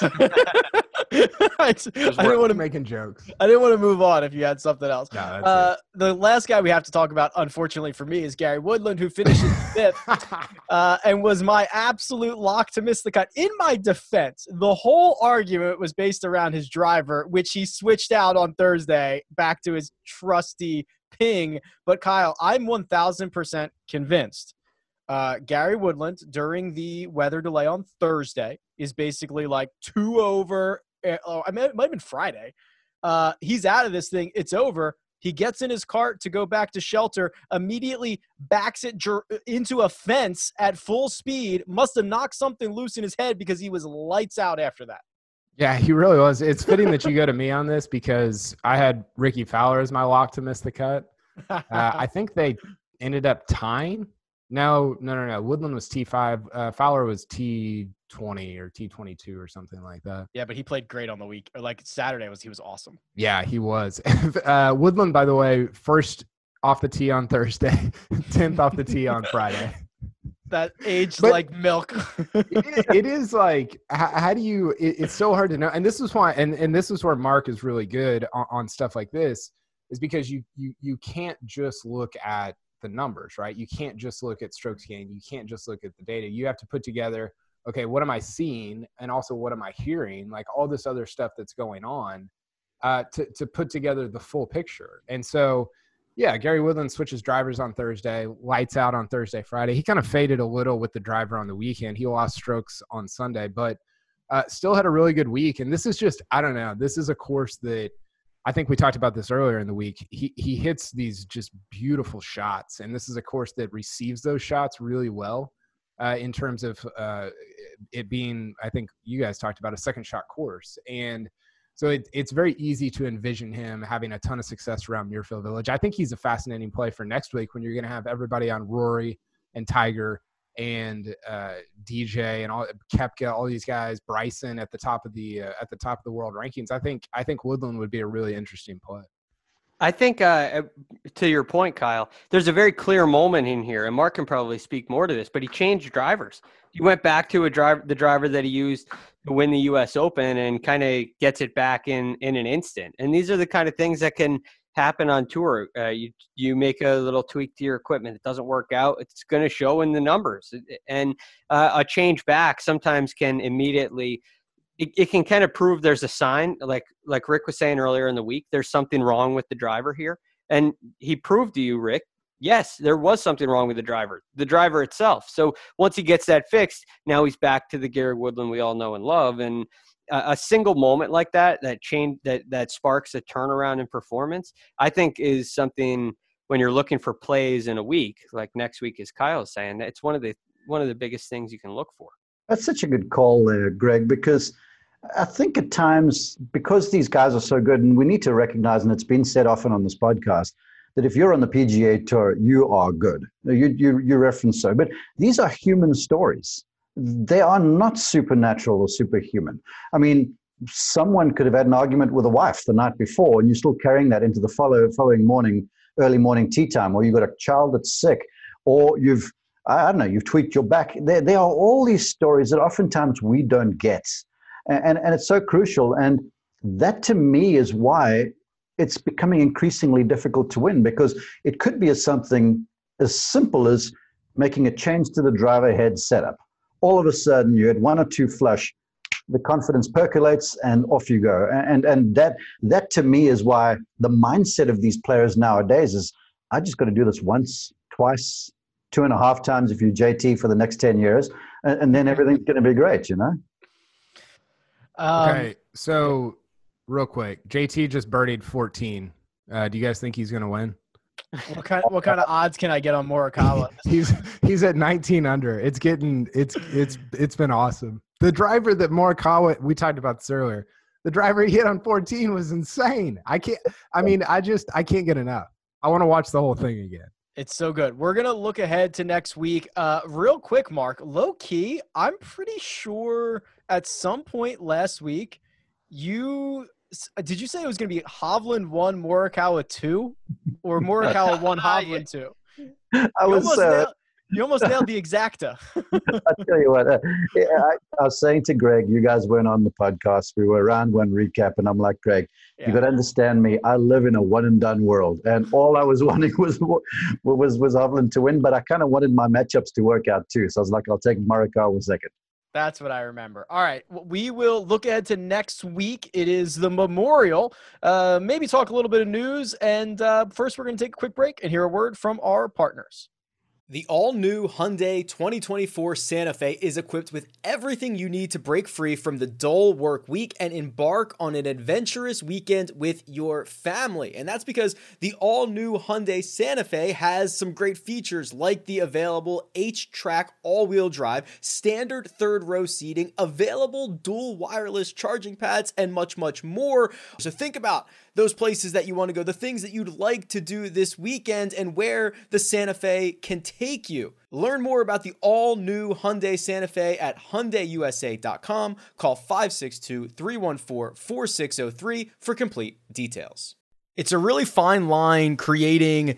(laughs) I, didn't want to making jokes. I didn't want to move on if you had something else. No, uh, the last guy we have to talk about, unfortunately for me, is Gary Woodland, who finished (laughs) fifth uh, and was my absolute lock to miss the cut. In my defense, the whole argument was based around his driver, which he switched out on Thursday back to his trusty ping. But Kyle, I'm 1,000% convinced. Uh, Gary Woodland during the weather delay on Thursday is basically like two over Eh, oh, I mean, it might have been Friday. Uh, he's out of this thing. It's over. He gets in his cart to go back to shelter, immediately backs it jer- into a fence at full speed. Must have knocked something loose in his head because he was lights out after that. Yeah, he really was. It's fitting that you go to (laughs) me on this because I had Rickie Fowler as my lock to miss the cut. Uh, I think they ended up tying. No, no, no, no. Woodland was T5. Uh, Fowler was T 20 or T22 or something like that. Yeah, but he played great on the week. Or like Saturday was he was awesome. Yeah, he was. (laughs) uh, Woodland, by the way, first off the tee on Thursday, (laughs) 10th off the tee on Friday. (laughs) That aged but like milk. it, it is like how, how do you? It, it's so hard to know. And this is why, and and this is where Mark is really good on, on stuff like this, is because you you you can't just look at the numbers, right? You can't just look at strokes gained. You can't just look at the data. You have to put together okay, what am I seeing? And also, what am I hearing? Like all this other stuff that's going on uh, to, to put together the full picture. And so, yeah, Gary Woodland switches drivers on Thursday, lights out on Thursday, Friday. He kind of faded a little with the driver on the weekend. He lost strokes on Sunday, but uh, still had a really good week. And this is just, I don't know, this is a course that I think we talked about this earlier in the week. He, he hits these just beautiful shots. And this is a course that receives those shots really well uh, in terms of uh, it being, I think you guys talked about a second shot course. And so it, it's very easy to envision him having a ton of success around Muirfield Village. I think he's a fascinating play for next week when you're going to have everybody on Rory and Tiger and uh, DJ and all Koepka, all these guys, Bryson at the top of the uh, at the top of the world rankings. I think I think Woodland would be a really interesting play. I think, uh, to your point, Kyle, there's a very clear moment in here, and Mark can probably speak more to this. But he changed drivers. He went back to a driver, the driver that he used to win the U.S. Open, and kind of gets it back in in an instant. And these are the kind of things that can happen on tour. Uh, you you make a little tweak to your equipment, it doesn't work out. It's going to show in the numbers, and uh, a change back sometimes can immediately. It, it can kind of prove there's a sign, like like Rick was saying earlier in the week. There's something wrong with the driver here, and he proved to you, Rick, yes, there was something wrong with the driver, the driver itself. So once he gets that fixed, now he's back to the Gary Woodland we all know and love. And a, single moment like that, that change, that that sparks a turnaround in performance, I think is something when you're looking for plays in a week, like next week, as Kyle is saying, it's one of the one of the biggest things you can look for. That's such a good call there, Greg, because I think at times, because these guys are so good, and we need to recognize, and it's been said often on this podcast, that if you're on the PGA Tour, you are good. You, you, you reference so, but these are human stories. They are not supernatural or superhuman. I mean, someone could have had an argument with a wife the night before, and you're still carrying that into the follow, following morning, early morning tea time, or you've got a child that's sick, or you've, I don't know, you've tweaked your back. There, there are all these stories that oftentimes we don't get. And, and, and it's so crucial. And that to me is why it's becoming increasingly difficult to win because it could be as something as simple as making a change to the driver head setup. All of a sudden, you had one or two flush, the confidence percolates, and off you go. And and that that to me is why the mindset of these players nowadays is, I just got to do this once, twice, two and a half times if you're JT for the next ten years, and, and then everything's going to be great. You know. Um, okay, so real quick, JT just birdied 14. Uh, do you guys think he's going to win? What kind? What kind of odds can I get on Morikawa? (laughs) he's he's at 19 under. It's getting it's it's it's been awesome. The driver that Morikawa we talked about this earlier. The driver he hit on 14 was insane. I can't. I mean, I just I can't get enough. I want to watch the whole thing again. It's so good. We're gonna look ahead to next week. Uh, real quick, Mark. Low key, I'm pretty sure at some point last week you did you say it was going to be Hovland one, Morikawa two, or Morikawa one, (laughs) Hovland two? I was. You almost, uh, nailed, you almost nailed the exacta. (laughs) I'll tell you what. Uh, I, I, was saying to Greg, you guys weren't on the podcast. We were around one recap, and I'm like, Greg, yeah. you got to understand me. I live in a one and done world, and all I was (laughs) wanting was was was Hovland to win, but I kind of wanted my matchups to work out too. So I was like, I'll take Morikawa second. That's what I remember. All right. We will look ahead to next week. It is the memorial. Uh, maybe talk a little bit of news. And uh, first, we're going to take a quick break and hear a word from our partners. The all new Hyundai 2024 Santa Fe is equipped with everything you need to break free from the dull work week and embark on an adventurous weekend with your family. And that's because the all new Hyundai Santa Fe has some great features like the available HTRAC all wheel drive, standard third row seating, available dual wireless charging pads, and much, much more. So think about those places that you want to go, the things that you'd like to do this weekend, and where the Santa Fe can take you. Learn more about the all new Hyundai Santa Fe at HyundaiUSA.com. Call 562 314 4603 for complete details. It's a really fine line creating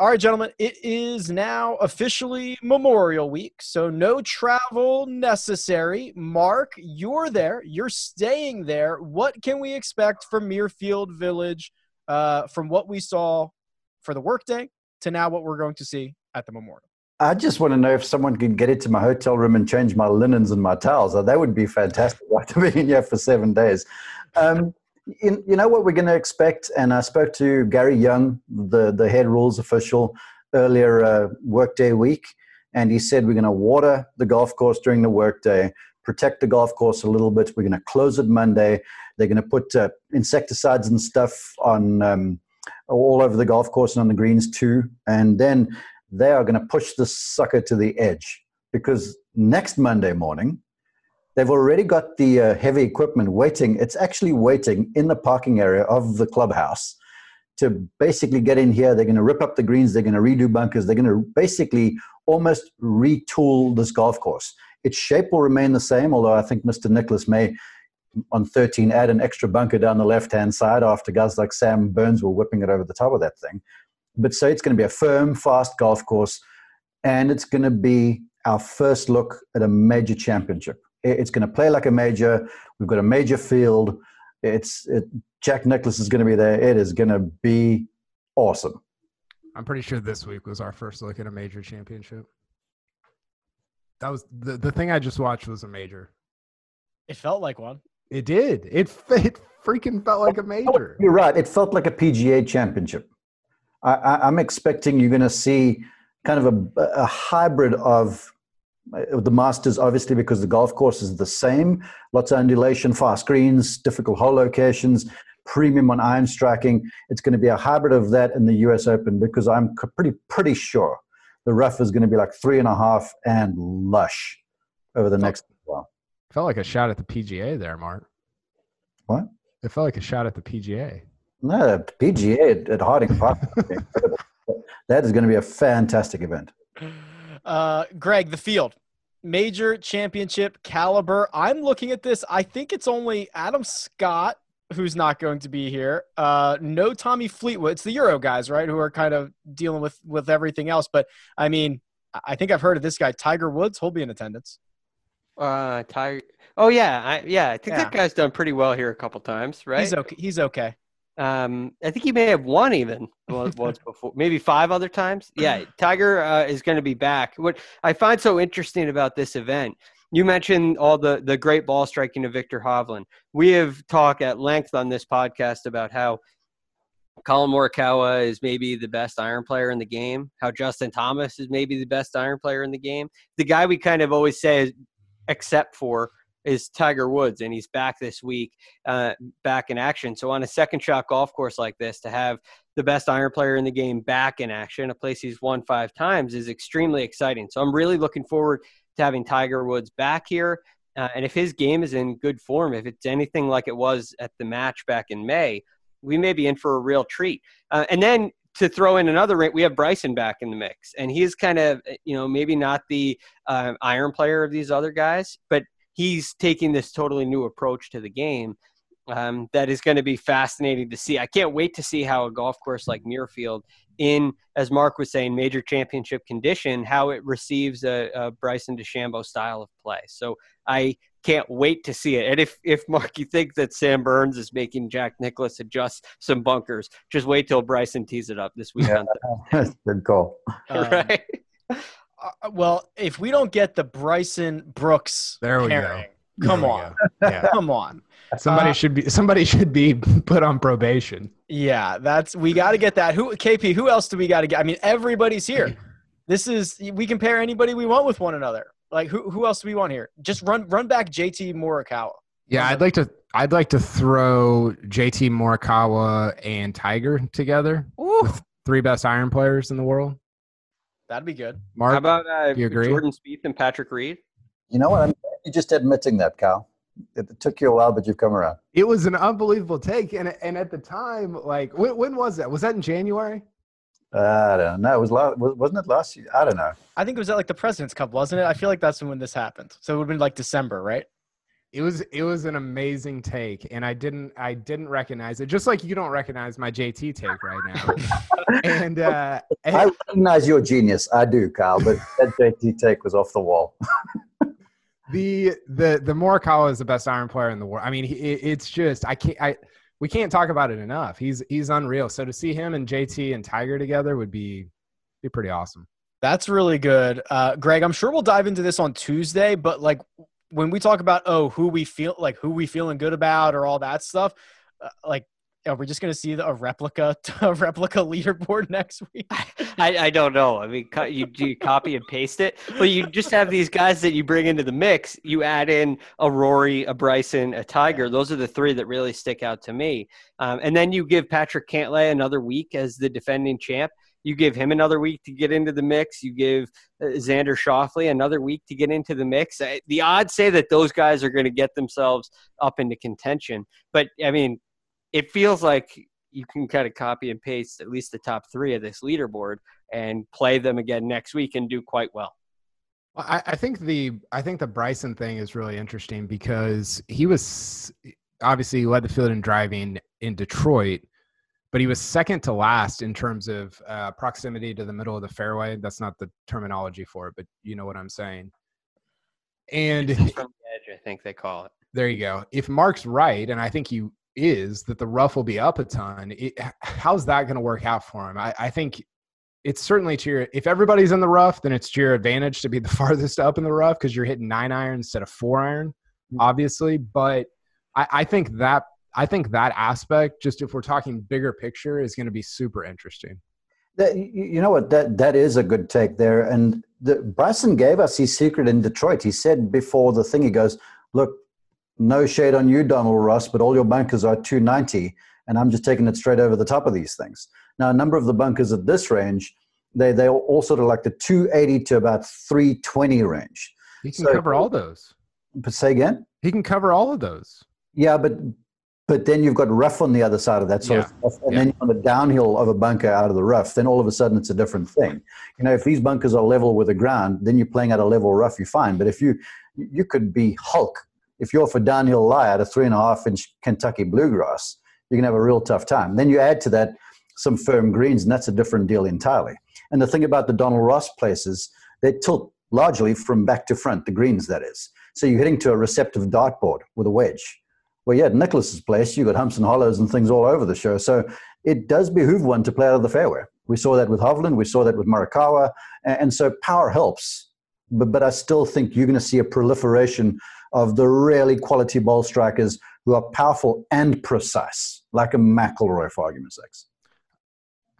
All right, gentlemen, it is now officially Memorial Week, so no travel necessary. Mark, you're there. You're staying there. What can we expect from Muirfield Village uh, from what we saw for the workday to now what we're going to see at the Memorial? I just want to know if someone can get into my hotel room and change my linens and my towels. That would be fantastic (laughs) after being here for seven days. Um, in, you know what we're going to expect? And I spoke to Gary Young, the, the head rules official, earlier uh, workday week, and he said we're going to water the golf course during the workday, protect the golf course a little bit. We're going to close it Monday. They're going to put uh, insecticides and stuff on um, all over the golf course and on the greens too. And then they are going to push the sucker to the edge because next Monday morning, they've already got the uh, heavy equipment waiting. It's actually waiting in the parking area of the clubhouse to basically get in here. They're going to rip up the greens. They're going to redo bunkers. They're going to basically almost retool this golf course. Its shape will remain the same, although I think Mr. Nicklaus may on 13 add an extra bunker down the left hand side after guys like Sam Burns were whipping it over the top of that thing. But so it's going to be a firm, fast golf course, and it's going to be our first look at a major championship. It's going to play like a major. We've got a major field. It's it, Jack Nicklaus is going to be there. It is going to be awesome. I'm pretty sure this week was our first look at a major championship. That was the the thing I just watched was a major. It felt like one. It did. It (laughs) it freaking felt like a major. You're right. It felt like a PGA championship. I, am expecting you're going to see kind of a, a hybrid of Uh, the Masters, obviously, because the golf course is the same. Lots of undulation, fast greens, difficult hole locations, premium on iron striking. It's going to be a hybrid of that in the U.S. Open because I'm pretty pretty sure the rough is going to be like three and a half and lush over the next while. Felt like a shot at the PGA there, Mark. What? It felt like a shot at the PGA. No, the PGA at, at Harding Park. (laughs) that is going to be a fantastic event. Uh, Greg, the field, major championship caliber. I'm looking at this. I think it's only Adam Scott who's not going to be here. Uh, no Tommy Fleetwood. It's the Euro guys, right, who are kind of dealing with with everything else. But I mean, I think I've heard of this guy, Tiger Woods. He'll be in attendance. Uh, Tiger. Oh yeah, I, yeah. I think yeah. that guy's done pretty well here a couple times, right? He's okay. He's okay. Um, I think he may have won even once (laughs) before, maybe five other times. Yeah, Tiger uh, is going to be back. What I find so interesting about this event, you mentioned all the the great ball striking of Viktor Hovland. We have talked at length on this podcast about how Collin Morikawa is maybe the best iron player in the game. How Justin Thomas is maybe the best iron player in the game. The guy we kind of always say, except for is Tiger Woods, and he's back this week, uh, back in action. So on a second shot golf course like this, to have the best iron player in the game back in action, a place he's won five times, is extremely exciting. So I'm really looking forward to having Tiger Woods back here. Uh, and if his game is in good form, if it's anything like it was at the match back in May, we may be in for a real treat. Uh, and then to throw in another rate, we have Bryson back in the mix, and he's kind of, you know, maybe not the uh, iron player of these other guys, but he's taking this totally new approach to the game um, that is going to be fascinating to see. I can't wait to see how a golf course like Muirfield, in as Mark was saying, major championship condition, how it receives a, a Bryson DeChambeau style of play. So I can't wait to see it. And if if Mark, you think that Sam Burns is making Jack Nicklaus adjust some bunkers, just wait till Bryson tees it up this weekend. Yeah, (laughs) good call. Um, (laughs) right. Uh, well, if we don't get the Bryson Brooks, there we pairing, go. Come on, yeah. (laughs) come on. Somebody uh, should be somebody should be (laughs) put on probation. Yeah, that's we got to get that. Who KP? Who else do we got to get? I mean, everybody's here. This is we can pair anybody we want with one another. Like who who else do we want here? Just run run back JT Morikawa. Yeah, I'd like to I'd like to throw JT Morikawa and Tiger together. With three best iron players in the world. That'd be good. Mark, How about uh, you agree? Jordan Spieth and Patrick Reed? You know what? I'm you're just admitting that, Cal. It took you a while, but you've come around. It was an unbelievable take, and and at the time, like when, when was that? Was that in January? Uh, I don't know. It was last, wasn't it last year? I don't know. I think it was at like the President's Cup, wasn't it? I feel like that's when this happened. So it would have been like December, right? It was it was an amazing take, and I didn't I didn't recognize it. Just like you don't recognize my JT take right now. (laughs) and uh, I recognize your genius. I do, Kyle, but that JT take was off the wall. (laughs) the the the Morikawa is the best iron player in the world. I mean, he, it's just I can't I we can't talk about it enough. He's he's unreal. So to see him and JT and Tiger together would be be pretty awesome. That's really good, uh, Greg. I'm sure we'll dive into this on Tuesday, but like when we talk about oh who we feel like who we feeling good about or all that stuff uh, like are we just going to see a replica (laughs) a replica leaderboard next week? (laughs) I, I don't know. I mean you do you copy and paste it? But you just have these guys that you bring into the mix you add in a rory a bryson a tiger. Those are the three that really stick out to me. Um, and then you give patrick cantlay another week as the defending champ you give him another week to get into the mix. You give uh, Xander Schauffele another week to get into the mix. The odds say that those guys are going to get themselves up into contention. But I mean, it feels like you can kind of copy and paste at least the top three of this leaderboard and play them again next week and do quite well. I, I think the I think the Bryson thing is really interesting because he was obviously led the field in driving in Detroit but he was second to last in terms of uh, proximity to the middle of the fairway. That's not the terminology for it, but you know what I'm saying. And from the edge, I think they call it. There you go. If Mark's right, and I think he is, that the rough will be up a ton. It, how's that going to work out for him? I, I think it's certainly to your. If everybody's in the rough, then it's to your advantage to be the (laughs) farthest up in the rough because you're hitting nine iron instead of four iron, mm-hmm. obviously. But I, I think that I think that aspect, just if we're talking bigger picture, is going to be super interesting. That, you know what? That that is a good take there. And the, Bryson gave us his secret in Detroit. He said before the thing, he goes, "Look, no shade on you, Donald Ross, but all your bunkers are 290, and I'm just taking it straight over the top of these things." Now, a number of the bunkers at this range, they they all sort of like the 280 to about 320 range. He can so, cover all those. But say again. He can cover all of those. Yeah, but but then you've got rough on the other side of that sort yeah. of stuff, and yeah. then on the downhill of a bunker out of the rough, then all of a sudden it's a different thing. You know, if these bunkers are level with the ground, then you're playing at a level rough, you're fine. But if you you could be Hulk if you're for downhill lie at a three and a half inch Kentucky bluegrass, you're gonna have a real tough time. Then you add to that some firm greens, and that's a different deal entirely. And the thing about the Donald Ross places, they tilt largely from back to front, the greens that is. So you're hitting to a receptive dartboard with a wedge well, yeah, at Nicklaus's place, you got humps and hollows and things all over the show. So it does behoove one to play out of the fairway. We saw that with Hovland, we saw that with Morikawa, and so power helps. But, but I still think you're going to see a proliferation of the really quality ball strikers who are powerful and precise, like a McIlroy, for argument's sake.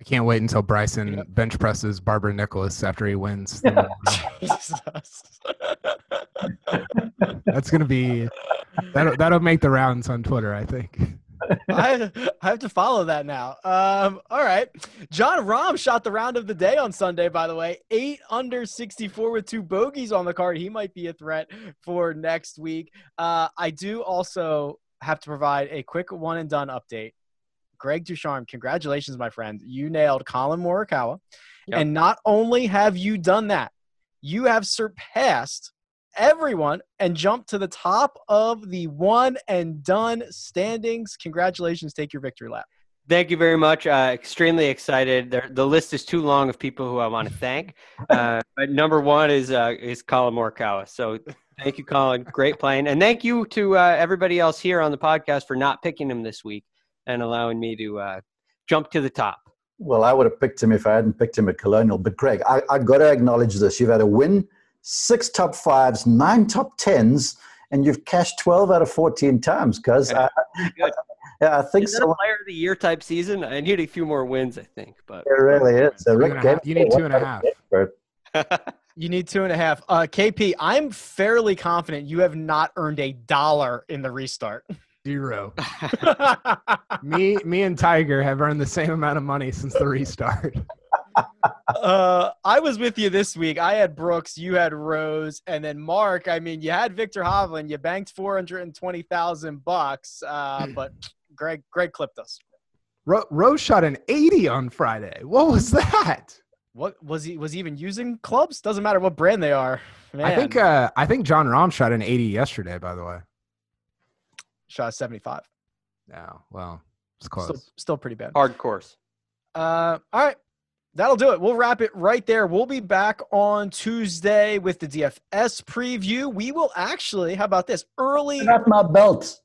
I can't wait until Bryson yep. bench presses Barbara Nicklaus after he wins. (laughs) (laughs) That's gonna be that'll that'll make the rounds on Twitter, I think. I, I have to follow that now. Um, all right. Jon Rahm shot the round of the day on Sunday, by the way. Eight under 64 with two bogeys on the card. He might be a threat for next week. Uh, I do also have to provide a quick one and done update. Greg Ducharme, congratulations, my friend. You nailed Collin Morikawa. Yep. And not only have you done that, you have surpassed everyone and jump to the top of the one and done standings. Congratulations. Take your victory lap. Thank you very much. Uh, extremely excited. The, the, list is too long of people who I want to thank. (laughs) Uh, but number one is uh, is Collin Morikawa. So thank you, Collin. Great playing, and thank you to uh, everybody else here on the podcast for not picking him this week and allowing me to uh, jump to the top. Well, I would have picked him if I hadn't picked him at Colonial. But Greg, I, I got to acknowledge this. You've had a win six top fives, nine top tens, and you've cashed 12 out of 14 times, because I, I, (laughs) I, think is so. a player of the year type season? I need a few more wins, I think. But it really is. So Rick half, you need two and a half. (laughs) you need two and a half. Uh, KP, I'm fairly confident you have not earned a dollar in the restart. Zero. (laughs) me, me, and Tiger have earned the same amount of money since the restart uh, I was with you this week. I had Brooks, you had Rose, and then Mark. I mean, you had Viktor Hovland. You banked four hundred and twenty thousand bucks, uh, but Greg, Greg clipped us. Ro- Rose shot an eighty on Friday. What was that? What was he? Was he even using clubs? Doesn't matter what brand they are. Man. I think. Uh, I think Jon Rahm shot an eighty yesterday. By the way. Shot of 75. No, well, it's close. Still, still pretty bad. Hard course. Uh, all right. That'll do it. We'll wrap it right there. We'll be back on Tuesday with the DFS preview. We will actually, how about this? Early. Not my belt.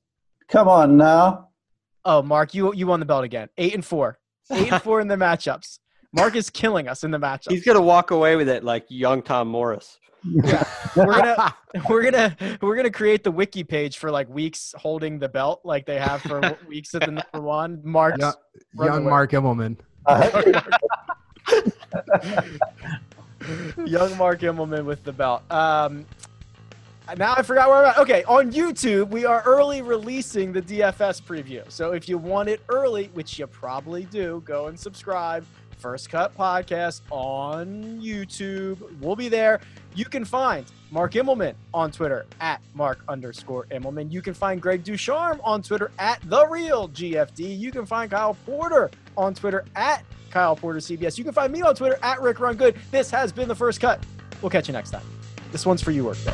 Come on now. Oh, Mark, you you won the belt again. Eight and four. (laughs) Eight and four in the matchups. Mark is killing us in the matchups. He's gonna walk away with it like young Tom Morris. Yeah. (laughs) We're gonna we're gonna we're gonna create the wiki page for like weeks holding the belt like they have for (laughs) weeks at the number one. Mark's Young, young. Mark Immelman. I uh-huh. (laughs) young Mark Immelman with the belt. Um, now I forgot where I'm at. Okay, on YouTube, we are early releasing the DFS preview. So if you want it early, which you probably do, go and subscribe. First Cut Podcast on YouTube. We'll be there. You can find Mark Immelman on Twitter at Mark underscore Immelman. You can find Greg Ducharme on Twitter at The Real GFD. You can find Kyle Porter on Twitter at Kyle Porter CBS. You can find me on Twitter at Rick Run Good. This has been the first cut. We'll catch you next time. This one's for you, Workday.